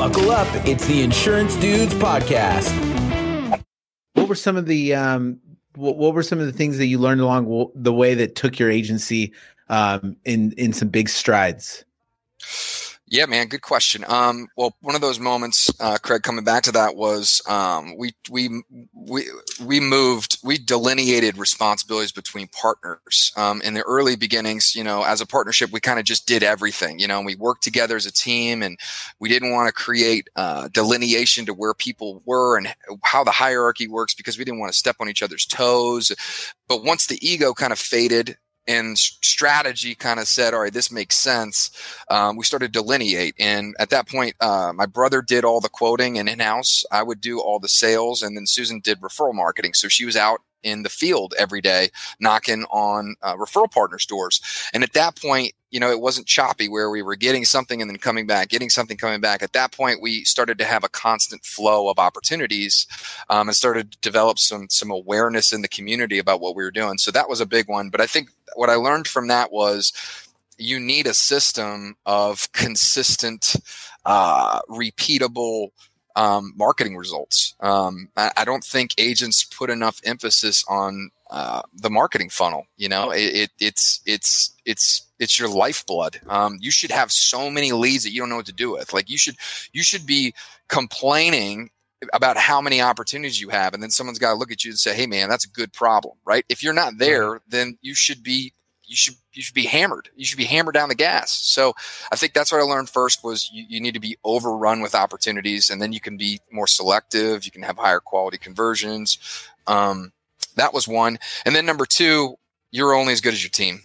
Buckle up. It's the Insurance Dudes podcast. What were some of the um what, what were some of the things that you learned along the way that took your agency um in in some big strides? Yeah, man, good question. Um, well, one of those moments, uh, Craig, coming back to that was um, we we we we moved, we delineated responsibilities between partners. Um, in the early beginnings, you know, as a partnership, we kind of just did everything, you know, and we worked together as a team, and we didn't want to create uh, delineation to where people were and how the hierarchy works because we didn't want to step on each other's toes. But once the ego kind of faded and strategy kind of said, all right, this makes sense. Um, we started to delineate. And at that point, uh, my brother did all the quoting and in house. I would do all the sales. And then Susan did referral marketing. So she was out in the field every day knocking on uh, referral partners doors and at that point you know it wasn't choppy where we were getting something and then coming back getting something coming back at that point we started to have a constant flow of opportunities um, and started to develop some some awareness in the community about what we were doing so that was a big one but i think what i learned from that was you need a system of consistent uh, repeatable um, marketing results. Um, I, I, don't think agents put enough emphasis on uh, the marketing funnel. You know, it, it, it's it's it's it's your lifeblood. Um, you should have so many leads that you don't know what to do with. Like you should you should be complaining about how many opportunities you have and then someone's got to look at you and say hey man that's a good problem right if you're not there then you should be you should you should be hammered. You should be hammered down the gas. So I think that's what I learned first was you, you need to be overrun with opportunities, and then you can be more selective. You can have higher quality conversions. Um, that was one, and then number two, you're only as good as your team.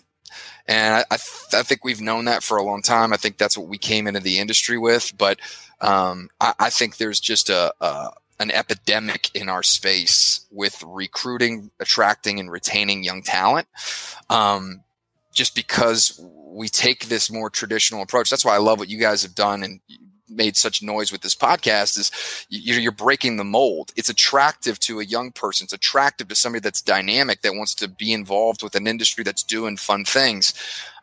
And I, I, th- I, think we've known that for a long time. I think that's what we came into the industry with. But um, I, I, think there's just a, a an epidemic in our space with recruiting, attracting, and retaining young talent. Um, just because we take this more traditional approach. That's why I love what you guys have done and made such noise with this podcast is you're breaking the mold. It's attractive to a young person. It's attractive to somebody that's dynamic that wants to be involved with an industry that's doing fun things.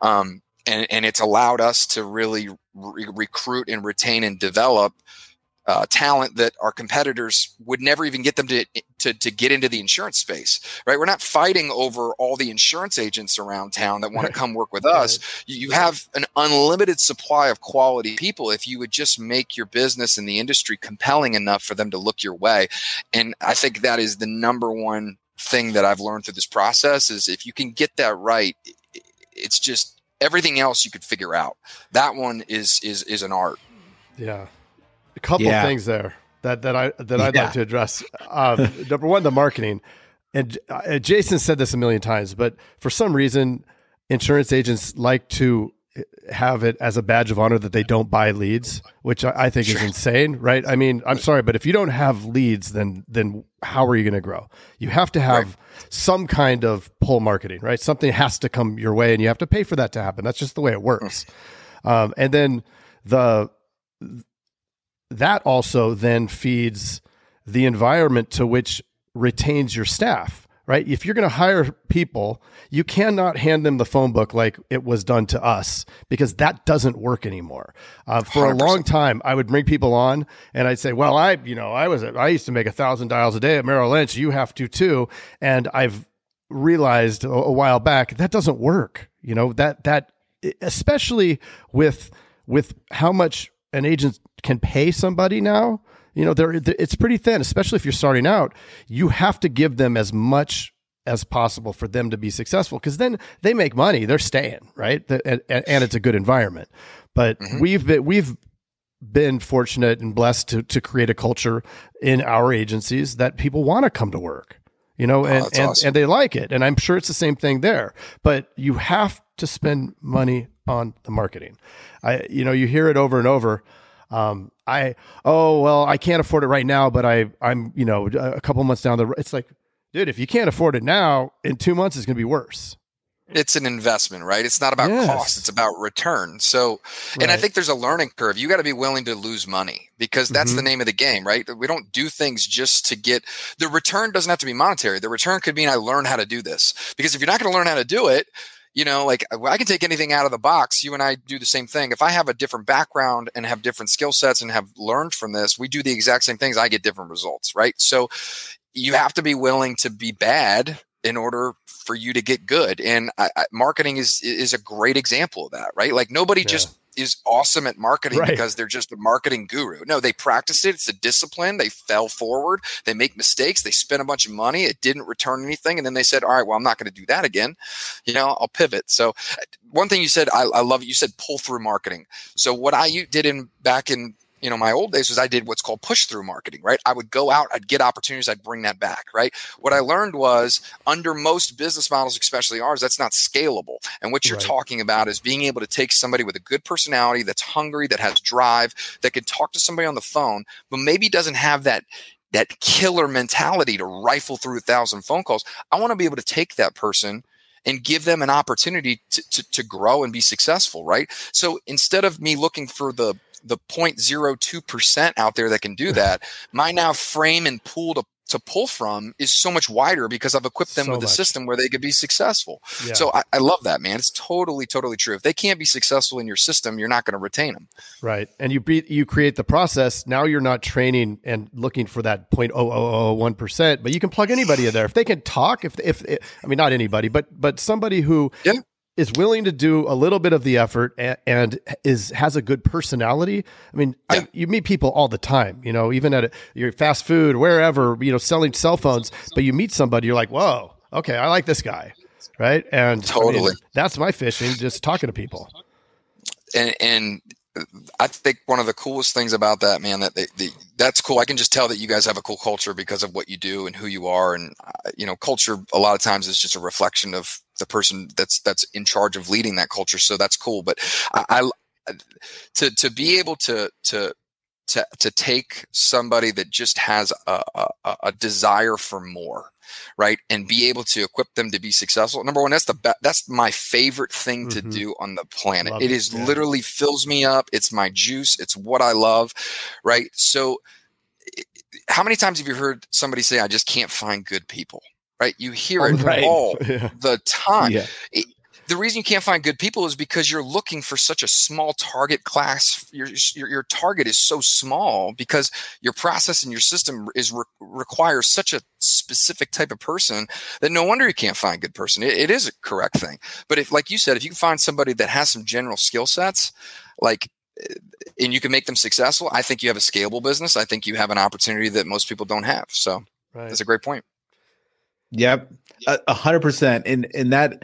Um, and, and it's allowed us to really re- recruit and retain and develop uh, talent that our competitors would never even get them to, to, to get into the insurance space, right? We're not fighting over all the insurance agents around town that want to come work with us. You have an unlimited supply of quality people if you would just make your business and the industry compelling enough for them to look your way. And I think that is the number one thing that I've learned through this process is if you can get that right, it's just everything else you could figure out. That one is is is an art. Yeah a couple yeah. things there that that I that I'd yeah. like to address. Um, number one, the marketing, and uh, Jason said this a million times, but for some reason, insurance agents like to have it as a badge of honor that they don't buy leads, which I, I think sure. is insane, right? I mean, I'm sorry, but if you don't have leads, then then how are you going to grow? You have to have right. some kind of pull marketing, right? Something has to come your way, and you have to pay for that to happen. That's just the way it works. Um, and then the that also then feeds the environment to which retains your staff right? If you're going to hire people you cannot hand them the phone book like it was done to us because that doesn't work anymore. Uh, for 100%. a long time i would bring people on and i'd say well i you know i was i used to make a thousand dials a day at merrill lynch. You have to too. And i've realized a, a while back that doesn't work you know that that especially with with how much an agent can pay somebody now, you know, they're, it's pretty thin, especially if you're starting out. You have to give them as much as possible for them to be successful because then they make money, they're staying, right? And, and it's a good environment. But mm-hmm. we've been, we've been fortunate and blessed to, to create a culture in our agencies that people want to come to work you know, oh, and, and, awesome. and they like it. And I'm sure it's the same thing there, but you have to spend money on the marketing. I, you know, you hear it over and over. Um, I, oh, well, I can't afford it right now, but I, I'm, you know, a couple months down the road, it's like, dude, if you can't afford it now, in two months, it's going to be worse. It's an investment, right? It's not about yes. cost, it's about return. So, right. and I think there's a learning curve. You got to be willing to lose money because that's mm-hmm. the name of the game, right? We don't do things just to get the return doesn't have to be monetary. The return could mean I learn how to do this. Because if you're not going to learn how to do it, you know like uh, i can take anything out of the box you and i do the same thing. If i have a different background and have different skill sets and have learned from this we do the exact same things i get different results right? So you have to be willing to be bad in order for you to get good and I, I, marketing is is a great example of that right? Like nobody yeah. just is awesome at marketing right. because they're just a marketing guru. No, they practiced it. It's a discipline. They fell forward. They make mistakes. They spent a bunch of money. It didn't return anything. And then they said, all right, well, I'm not going to do that again. You know, I'll pivot. So uh, one thing you said, I, I love it. You said pull through marketing. So what I did in back in you know, my old days was I did what's called push through marketing, right? I would go out, I'd get opportunities, I'd bring that back, right? What I learned was under most business models, especially ours, that's not scalable. And what you're right. talking about is being able to take somebody with a good personality that's hungry, that has drive, that can talk to somebody on the phone, but maybe doesn't have that that killer mentality to rifle through a thousand phone calls. I want to be able to take that person and give them an opportunity to, to, to, grow and be successful, right? So instead of me looking for the the 0.02% out there that can do that, my now frame and pool to to pull from is so much wider because I've equipped them so with a system where they could be successful. Yeah. So I, I, love that, man. It's totally, totally true. If they can't be successful in your system, you're not going to retain them. Right. And you be, you create the process. Now you're not training and looking for that 0.0001%, but you can plug anybody in there. If they can talk, if, if, if I mean, not anybody, but, but somebody who yeah is willing to do a little bit of the effort and, and is has a good personality. I mean, yeah. I, you meet people all the time, you know, even at a, your fast food, wherever, you know, selling cell phones, but you meet somebody, you're like, whoa, okay, I like this guy, right? And totally, I mean, that's my fishing, just talking to people. And and I think one of the coolest things about that, man, that they, they, that's cool. I can just tell that you guys have a cool culture because of what you do and who you are, and uh, you know, culture a lot of times is just a reflection of the person that's that's in charge of leading that culture. So that's cool. But I, I to to be able to to to to take somebody that just has a, a, a desire for more right and be able to equip them to be successful number one that's the best that's my favorite thing mm-hmm. to do on the planet love it is yeah. literally fills me up it's my juice it's what i love right so how many times have you heard somebody say i just can't find good people right you hear it right. all yeah. the time yeah. it, the reason you can't find good people is because you're looking for such a small target class. Your your, your target is so small because your process and your system is re- requires such a specific type of person that no wonder you can't find good person. It, it is a correct thing. But if, like you said, if you can find somebody that has some general skill sets, like eh, and you can make them successful, I think you have a scalable business. I think you have an opportunity that most people don't have. So right. that's a great point. Yep, a hundred percent. And and that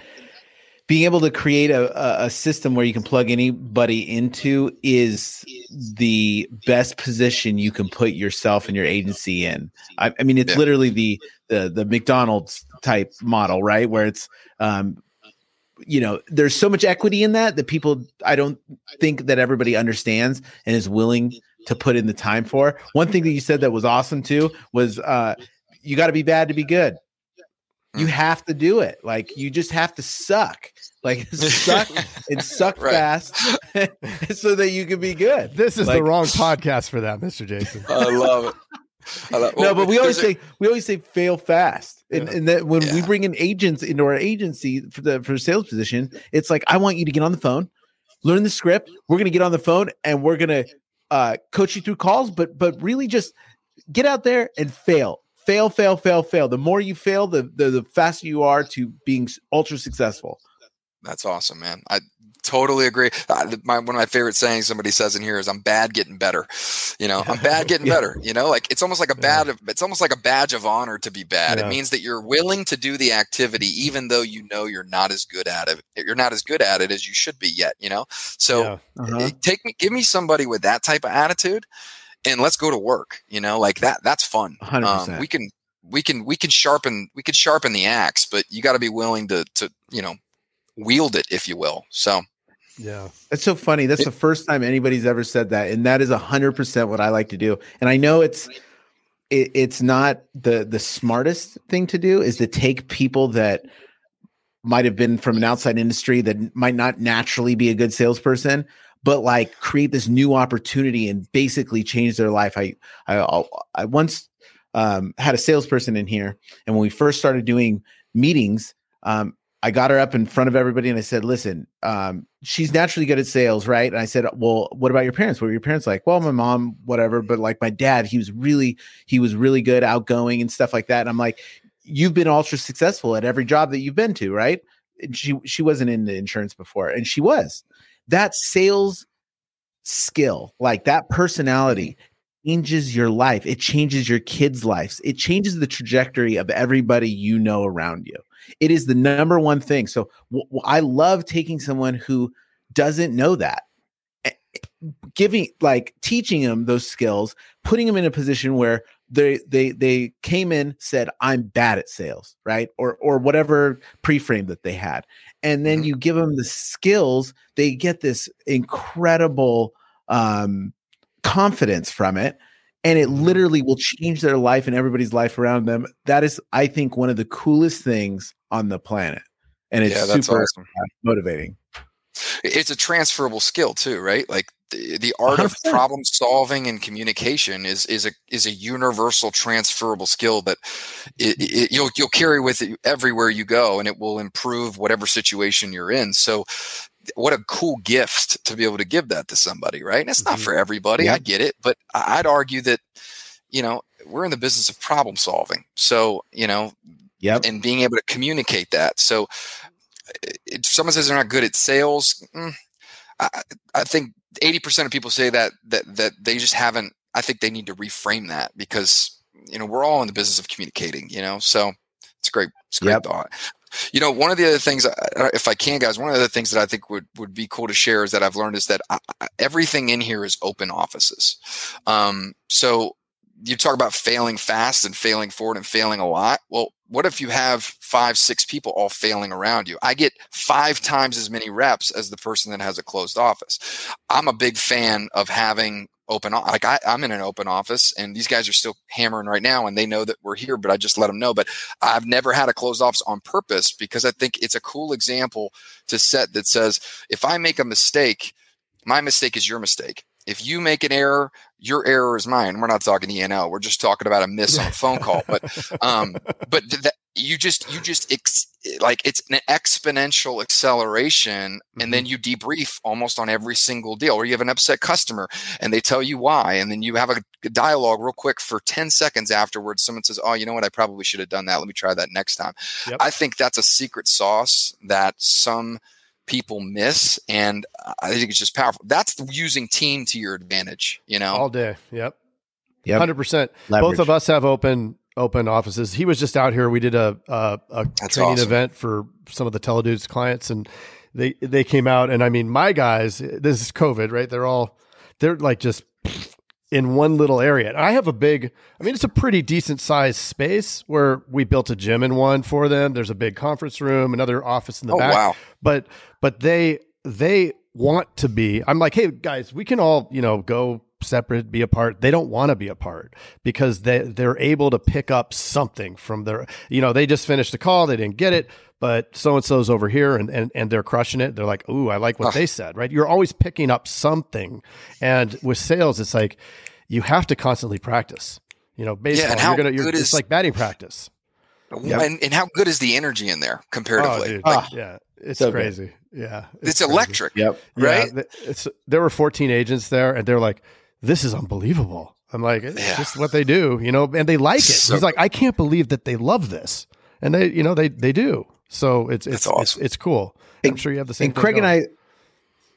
being able to create a, a system where you can plug anybody into is the best position you can put yourself and your agency in. I, I mean, it's yeah. literally the, the the McDonald's type model, right? Where it's um, you know, there's so much equity in that that people I don't think that everybody understands and is willing to put in the time for. One thing that you said that was awesome too was uh, you got to be bad to be good. You mm. have to do it. Like you just have to suck. Like suck and suck fast so that you can be good. This is like, the wrong podcast for that, Mr. Jason. I love it. I love, well, no, but we always say we always say fail fast. And, yeah. and that when yeah. we bring in agents into our agency for the for sales position, it's like I want you to get on the phone, learn the script. We're gonna get on the phone and we're gonna uh, coach you through calls, but but really just get out there and fail fail, fail, fail, fail. The more you fail, the, the the faster you are to being ultra successful. That's awesome, man. I totally agree. Uh, my, one of my favorite sayings somebody says in here is "I'm bad getting better." You know, I'm bad getting yeah. better. You know, like it's almost like a bad. Yeah. It's almost like a badge of honor to be bad. Yeah. It means that you're willing to do the activity, even though you know you're not as good at it. You're not as good at it as you should be yet. You know, so uh-huh. take me, give me somebody with that type of attitude and let's go to work you know like that that's fun. Um, we can we can we can sharpen we can sharpen the axe but you got to be willing to to you know wield it if you will so. Yeah. That's so funny. That's it, the first time anybody's ever said that and that is a hundred percent what i like to do. And i know it's it, it's not the the smartest thing to do is to take people that might have been from an outside industry that might not naturally be a good salesperson but like create this new opportunity and basically change their life. I I I once um, had a salesperson in here, and when we first started doing meetings, um, I got her up in front of everybody and I said, listen, um, she's naturally good at sales, right? And I said, well, what about your parents? What were your parents like? Well, my mom, whatever, but like my dad, he was really, he was really good, outgoing and stuff like that. And I'm like, you've been ultra successful at every job that you've been to, right? She she wasn't in the insurance before, and she was. That sales skill, like that personality, changes your life. It changes your kids' lives. It changes the trajectory of everybody you know around you. It is the number one thing. So w- w- I love taking someone who doesn't know that giving like teaching them those skills putting them in a position where they they they came in said i'm bad at sales right or or whatever pre-frame that they had and then mm-hmm. you give them the skills they get this incredible um confidence from it and it mm-hmm. literally will change their life and everybody's life around them that is i think one of the coolest things on the planet and it's yeah, super awesome. motivating it's a transferable skill too right like the, the art 100%. of problem solving and communication is is a is a universal transferable skill that it, it, you'll you'll carry with you everywhere you go and it will improve whatever situation you're in so what a cool gift to be able to give that to somebody right and it's not mm-hmm. for everybody yeah. i get it but i'd argue that you know we're in the business of problem solving so you know Yep. And being able to communicate that. So if someone says they're not good at sales, mm, I, I think 80% of people say that, that, that they just haven't, I think they need to reframe that because, you know, we're all in the business of communicating, you know, so it's great, it's a great yep. thought. You know, one of the other things, uh, if I can, guys, one of the other things that I think would, would be cool to share is that I've learned is that I, everything in here is open offices. Um, so you talk about failing fast and failing forward and failing a lot. Well, what if you have five, six people all failing around you? I get five times as many reps as the person that has a closed office. I'm a big fan of having open like I, am in an open office and these guys are still hammering right now and they know that we're here but i just let them know but i've never had a closed office on purpose because i think it's a cool example to set that says if i make a mistake my mistake is your mistake if you make an error, your error is mine. We're not talking E&O. We're just talking about a miss on a phone call. But um, but you just you just ex- like it's an exponential acceleration, mm-hmm. and then mm-hmm. you debrief almost on every single deal. Or you have an upset customer, and they tell you why, and then you have a, a dialogue real quick for ten seconds afterwards. Someone says, "Oh, you know what? I probably should have done that. Let me try that next time." Yep. I think that's a secret sauce that some people miss. And I think it's just powerful. That's using team to your advantage, you know? All day. Yep. Yep. 100%. Both of us have open open offices. He was just out here. We did a a, a training awesome. event for some of the Teledudes clients, and they they came out. And I mean, my guys, this is COVID, right? They're all they're like just in one little area. And I have a big, I mean, it's a pretty decent sized space where we built a gym in one for them. There's a big conference room, another office in the oh, back. Wow. But, but they, they want to be, I'm like, hey guys, we can all, you know, go separate, be apart. They don't want to be apart because they, they're able to pick up something from their, you know, they just finished a call. They didn't get it but so and so's over here and, and, and they're crushing it. They're like, ooh, I like what they said, right? You're always picking up something. And with sales, it's like you have to constantly practice. You know, baseball, yeah, you're gonna, you're, it's is, like batting practice. Yep. And, and how good is the energy in there comparatively? Oh, like, yeah, it's so crazy. Good. Yeah, it's, it's electric. Yep. Right. Yeah, it's, there were 14 agents there, and they're like, "This is unbelievable." I'm like, it's yeah. just what they do, you know, and they like it. So, He's like, I can't believe that they love this, and they, you know, they they do. So it's it's awesome. it's, it's, cool. I'm sure you have the same. And Craig going. and I,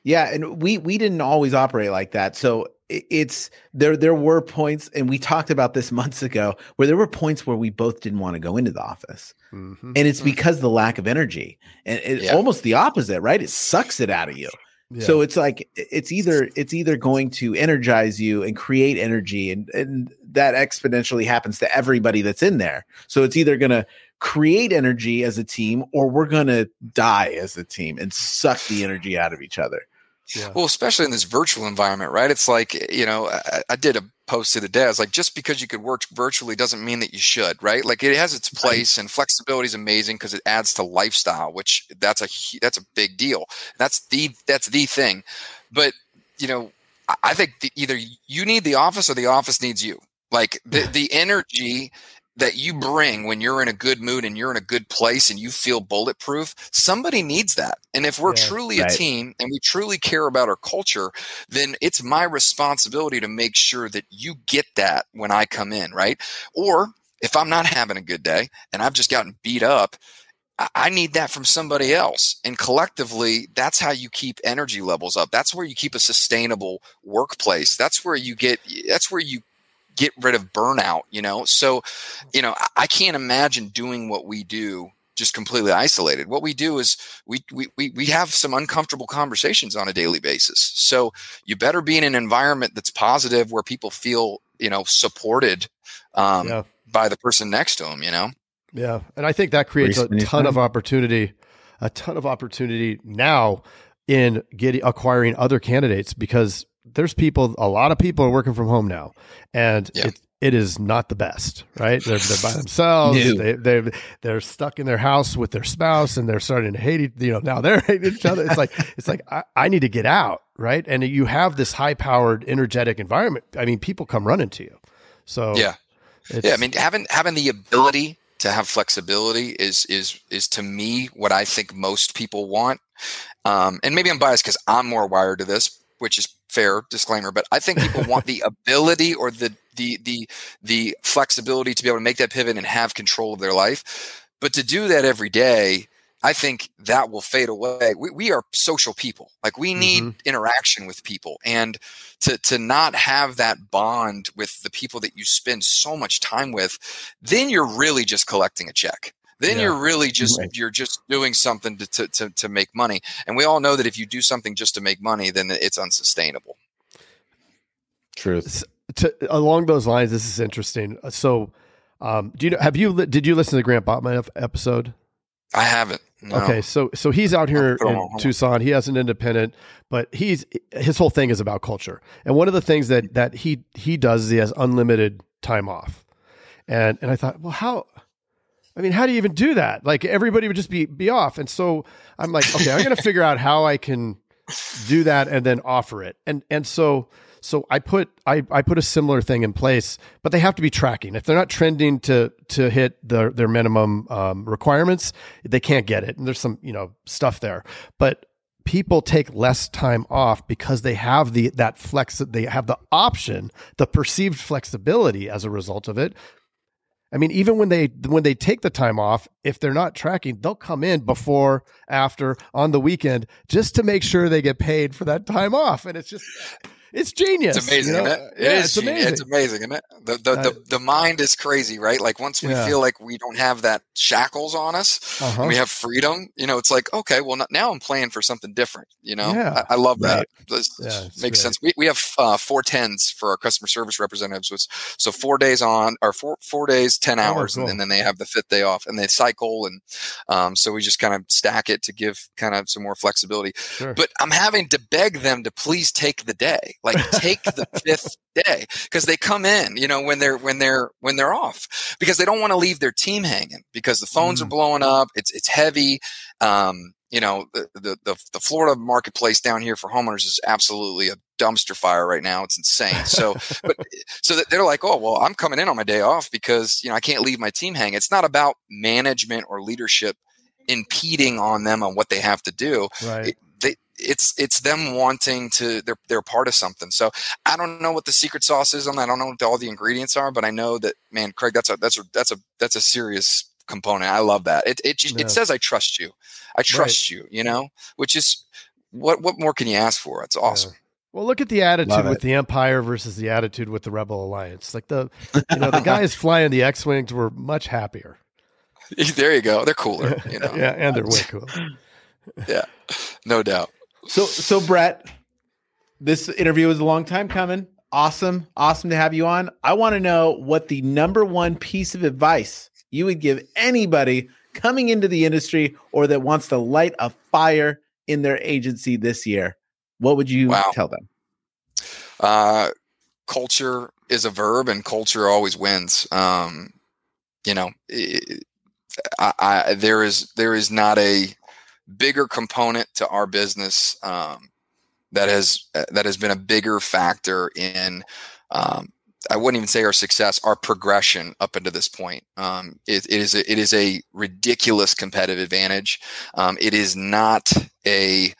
yeah, and we we didn't always operate like that. So it's there there were points and we talked about this months ago where there were points where we both didn't want to go into the office mm-hmm. and it's mm. because the lack of energy and it, yeah. almost the opposite right it sucks it out of you yeah. so it's like it's either it's either going to energize you and create energy and and that exponentially happens to everybody that's in there so it's either going to create energy as a team or we're going to die as a team and suck the energy out of each other. Yeah. Well, especially in this virtual environment, right? It's like, you know, I, I, did a post to the day. I was like, just because you could work virtually doesn't mean that you should, right? Like it has its place and flexibility is amazing because it adds to lifestyle, which that's a, that's a big deal. That's the, that's the thing. But, you know, I think the, either you need the office or the office needs you. Like the, the energy that you bring when you're in a good mood and you're in a good place and you feel bulletproof, somebody needs that. And if we're yeah, truly right. a team and we truly care about our culture, then it's my responsibility to make sure that you get that when I come in, right? Or if I'm not having a good day and I've just gotten beat up, I need that from somebody else. And collectively, that's how you keep energy levels up. That's where you keep a sustainable workplace. That's where you get, that's where you get rid of burnout, you know? So, you know, I can't imagine doing what we do just completely isolated. What we do is we, we, we, we have some uncomfortable conversations on a daily basis. So you better be in an environment that's positive where people feel, you know, supported um, yeah. by the person next to them, you know? Yeah. And I think that creates a ton of opportunity, a ton of opportunity now in getting acquiring other candidates because there's people, a lot of people are working from home now, and yeah. it, it is not the best, right? They're, they're by themselves. they, they, they're stuck in their house with their spouse and they're starting to hate, each, you know, now they're hating each other. It's like, it's like, I, I need to get out. Right. And you have this high powered, energetic environment. I mean, people come running to you. So yeah. Yeah. I mean, having, having the ability to have flexibility is, is, is to me what I think most people want. Um, and maybe I'm biased because I'm more wired to this, which is fair disclaimer, but I think people want the ability or the the the the flexibility to be able to make that pivot and have control of their life. But to do that every day, I think that will fade away. We, we are social people. Like we need mm-hmm. interaction with people. And to, to not have that bond with the people that you spend so much time with, then you're really just collecting a check then yeah. you're really just right. you're just doing something to, to, to, to make money and we all know that if you do something just to make money then it's unsustainable truth to, along those lines this is interesting uh, so um, do you know have you did you listen to the grant Botma episode i haven't no. Okay, so so he's out here in Tucson. He has an independent, but he's his whole thing is about culture. And one of the things that that he he does is he has unlimited time off. And and I thought, well, how I mean, how do you even do that? Like everybody would just be be off. And so I'm like, okay, I'm going to figure out how I can do that and then offer it. And and so so I put I, I put a similar thing in place, but they have to be tracking. If they're not trending to to hit their their minimum um, requirements, they can't get it. And there's some you know stuff there, but people take less time off because they have the that flex they have the option the perceived flexibility as a result of it I mean, even when they when they take the time off, if they're not tracking, they'll come in before, after, on the weekend just to make sure they get paid for that time off. And it's just it's genius. It's amazing, you know? it? it yeah, is it's amazing. It's amazing, isn't it? The the, uh, the, the mind is crazy, right? Like once we yeah. feel like we don't have that shackles on us, uh-huh. we have freedom. You know, it's like okay, well now I'm playing for something different. You know, yeah. I, I love that. Right. yeah, makes great. sense. We we have uh, four tens for our customer service representatives, so four days on or four four days, ten hours, oh, cool. and, then they have the fifth day off, and they cycle, and um, so we just kind of stack it to give kind of some more flexibility. Sure. But I'm having to beg them to please take the day like take the fifth day because they come in, you know, when they're when they're when they're off because they don't want to leave their team hanging because the phones mm. are blowing up. It's it's heavy. Um, you know, the, the, the the Florida marketplace down here for homeowners is absolutely a dumpster fire right now. It's insane. So, but so they're like, oh well, I'm coming in on my day off because you know I can't leave my team hanging. It's not about management or leadership impeding on them on what they have to do. Right. It, it's it's them wanting to they're they're part of something. So I don't know what the secret sauce is on that. I don't know what all the ingredients are, but I know that man, Craig, that's a that's a that's a that's a serious component. I love that. It it yeah. it says I trust you. I trust right. you, you know, which is what what more can you ask for? It's awesome. Yeah. Well, look at the attitude with the Empire versus the attitude with the Rebel Alliance. Like the you know, the guys flying the X-wings were much happier. There you go. They're cooler, you know. yeah, and they're way cooler. yeah. No doubt. So, so Brett, this interview is a long time coming. Awesome, awesome to have you on. I want to know what the number one piece of advice you would give anybody coming into the industry or that wants to light a fire in their agency this year. What would you wow. tell them? Uh, culture is a verb, and culture always wins. Um, you know, it, I, I, there is there is not a bigger component to our business um, that has uh, that has been a bigger factor in um, I wouldn't even say our success, our progression up into this point. Um, it, it is a, it is a ridiculous competitive advantage. Um, it is not a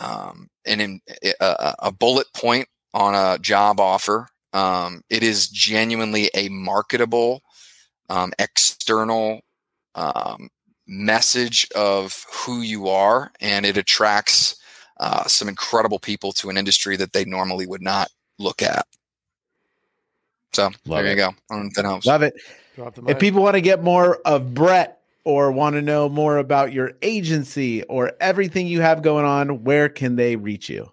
um, an a, a, bullet point on a job offer. Um, it is genuinely a marketable um, external um, message of who you are, and it attracts uh, some incredible people to an industry that they normally would not look at. So Love there it. you go. I don't know if that helps. Love it. If people want to get more of Brett or want to know more about your agency or everything you have going on, where can they reach you?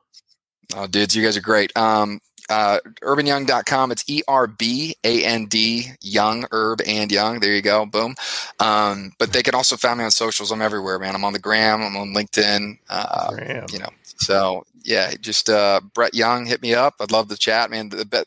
Oh, dudes, you guys are great. Um, uh, urbanyoung.com. It's E R B A N D, Young, Herb and Young. There you go. Boom. Um, but they can also find me on socials. I'm everywhere, man. I'm on the gram, I'm on LinkedIn. Uh. You know, so yeah, just uh, Brett Young, hit me up. I'd love to chat, man. The,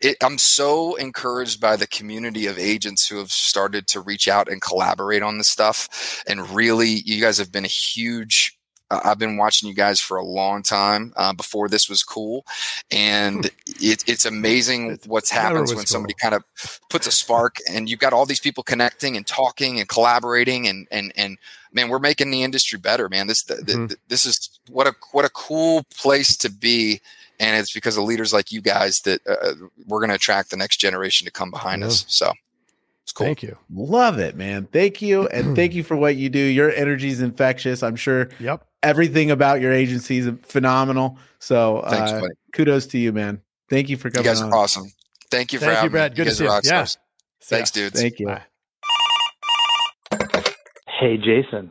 it, I'm so encouraged by the community of agents who have started to reach out and collaborate on this stuff. And really, you guys have been a huge uh, I've been watching you guys for a long time uh, before this was cool, and it, it's amazing it's, what's happens when cool. somebody kind of puts a spark, and you've got all these people connecting and talking and collaborating, and and and man, we're making the industry better, man. This the, mm-hmm. the, this is what a what a cool place to be. And it's because of leaders like you guys that uh, we're going to attract the next generation to come behind us. So it's cool. Thank you. Love it, man. Thank you. And thank you for what you do. Your energy is infectious. I'm sure yep. Everything about your agency is phenomenal. So Thanks, uh, kudos to you, man. Thank you for coming. You guys on. are awesome. Thank you for Thank having you, Brad. me. Good you to see you. Yeah. Thanks, dudes. Thank you. Bye. Hey, Jason.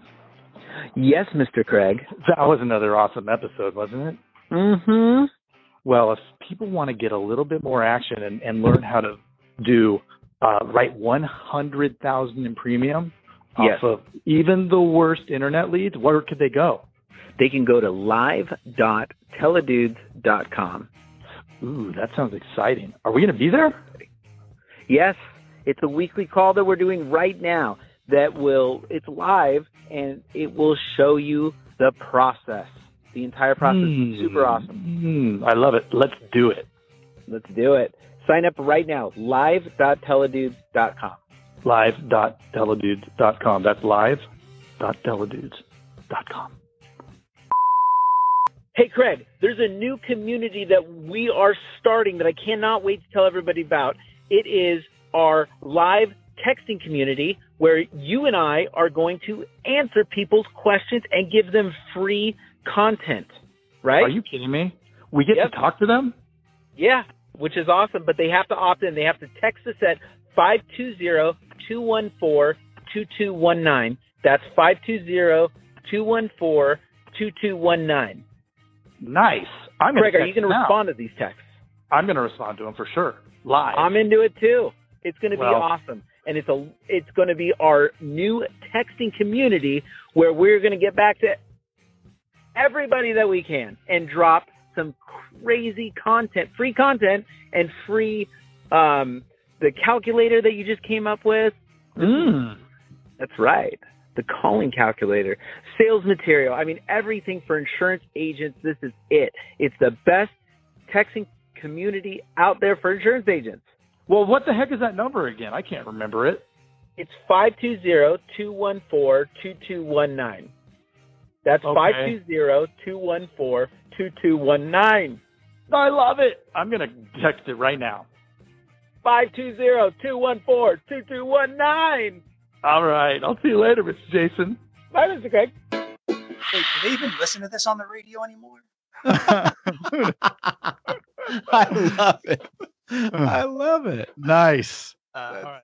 Yes, Mr. Craig. That was another awesome episode, wasn't it? Mm-hmm. Well, if people want to get a little bit more action and, and learn how to do uh, write 100,000 in premium yes. off of even the worst internet leads, where could they go? They can go to live.teledudes.com. Ooh, that sounds exciting. Are we going to be there? Yes. It's a weekly call that we're doing right now that will, it's live and it will show you the process. The entire process mm. super awesome. Mm. I love it. Let's do it. Let's do it. Sign up right now, live.teledudes.com. Live.teledudes.com. That's live.teledudes.com. Hey, Craig, there's a new community that we are starting that I cannot wait to tell everybody about. It is our live texting community where you and I are going to answer people's questions and give them free content. Right? Are you kidding me? We get yep. to talk to them? Yeah, which is awesome, but they have to opt in. They have to text us at 520-214-2219. That's 520-214-2219. Nice. I'm Greg, are you going to respond to these texts? I'm going to respond to them for sure. Live. I'm into it too. It's going to well, be awesome. And it's a it's going to be our new texting community where we're going to get back to everybody that we can and drop some crazy content, free content, and free um, the calculator that you just came up with. Mm. That's right. The calling calculator, sales material. I mean, everything for insurance agents. This is it. It's the best texting community out there for insurance agents. Well, what the heck is that number again? I can't remember it. It's 520-214-2219. That's okay. 520-214-2219. I love it. I'm going to text it right now. 520-214-2219. All right. I'll see you later, Mr. Jason. Bye, Mr. Craig. Wait, do they even listen to this on the radio anymore? I love it. I love it. Nice. Uh, all right.